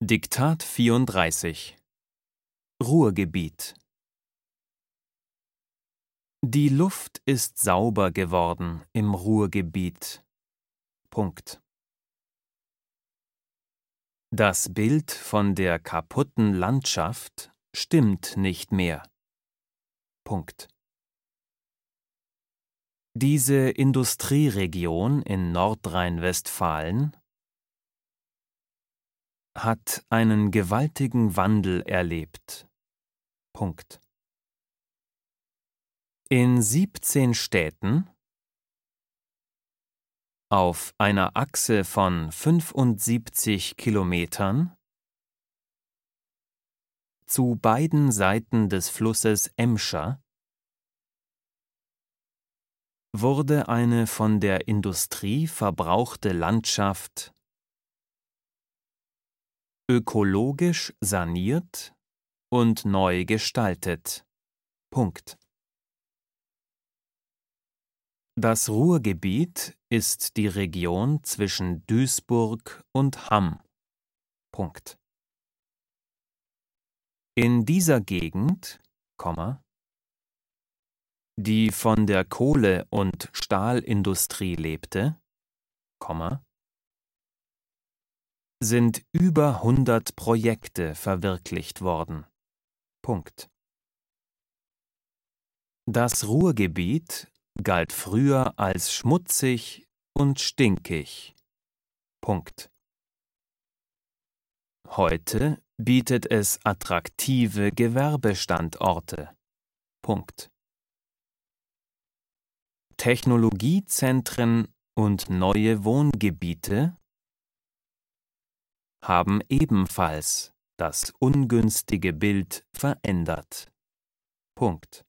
Diktat 34 Ruhrgebiet Die Luft ist sauber geworden im Ruhrgebiet. Punkt. Das Bild von der kaputten Landschaft stimmt nicht mehr. Punkt. Diese Industrieregion in Nordrhein-Westfalen hat einen gewaltigen Wandel erlebt. Punkt. In 17 Städten auf einer Achse von 75 Kilometern zu beiden Seiten des Flusses Emscher wurde eine von der Industrie verbrauchte Landschaft ökologisch saniert und neu gestaltet. Punkt. Das Ruhrgebiet ist die Region zwischen Duisburg und Hamm. Punkt. In dieser Gegend, die von der Kohle- und Stahlindustrie lebte, sind über 100 Projekte verwirklicht worden. Punkt. Das Ruhrgebiet galt früher als schmutzig und stinkig. Punkt. Heute bietet es attraktive Gewerbestandorte. Punkt. Technologiezentren und neue Wohngebiete haben ebenfalls das ungünstige Bild verändert. Punkt.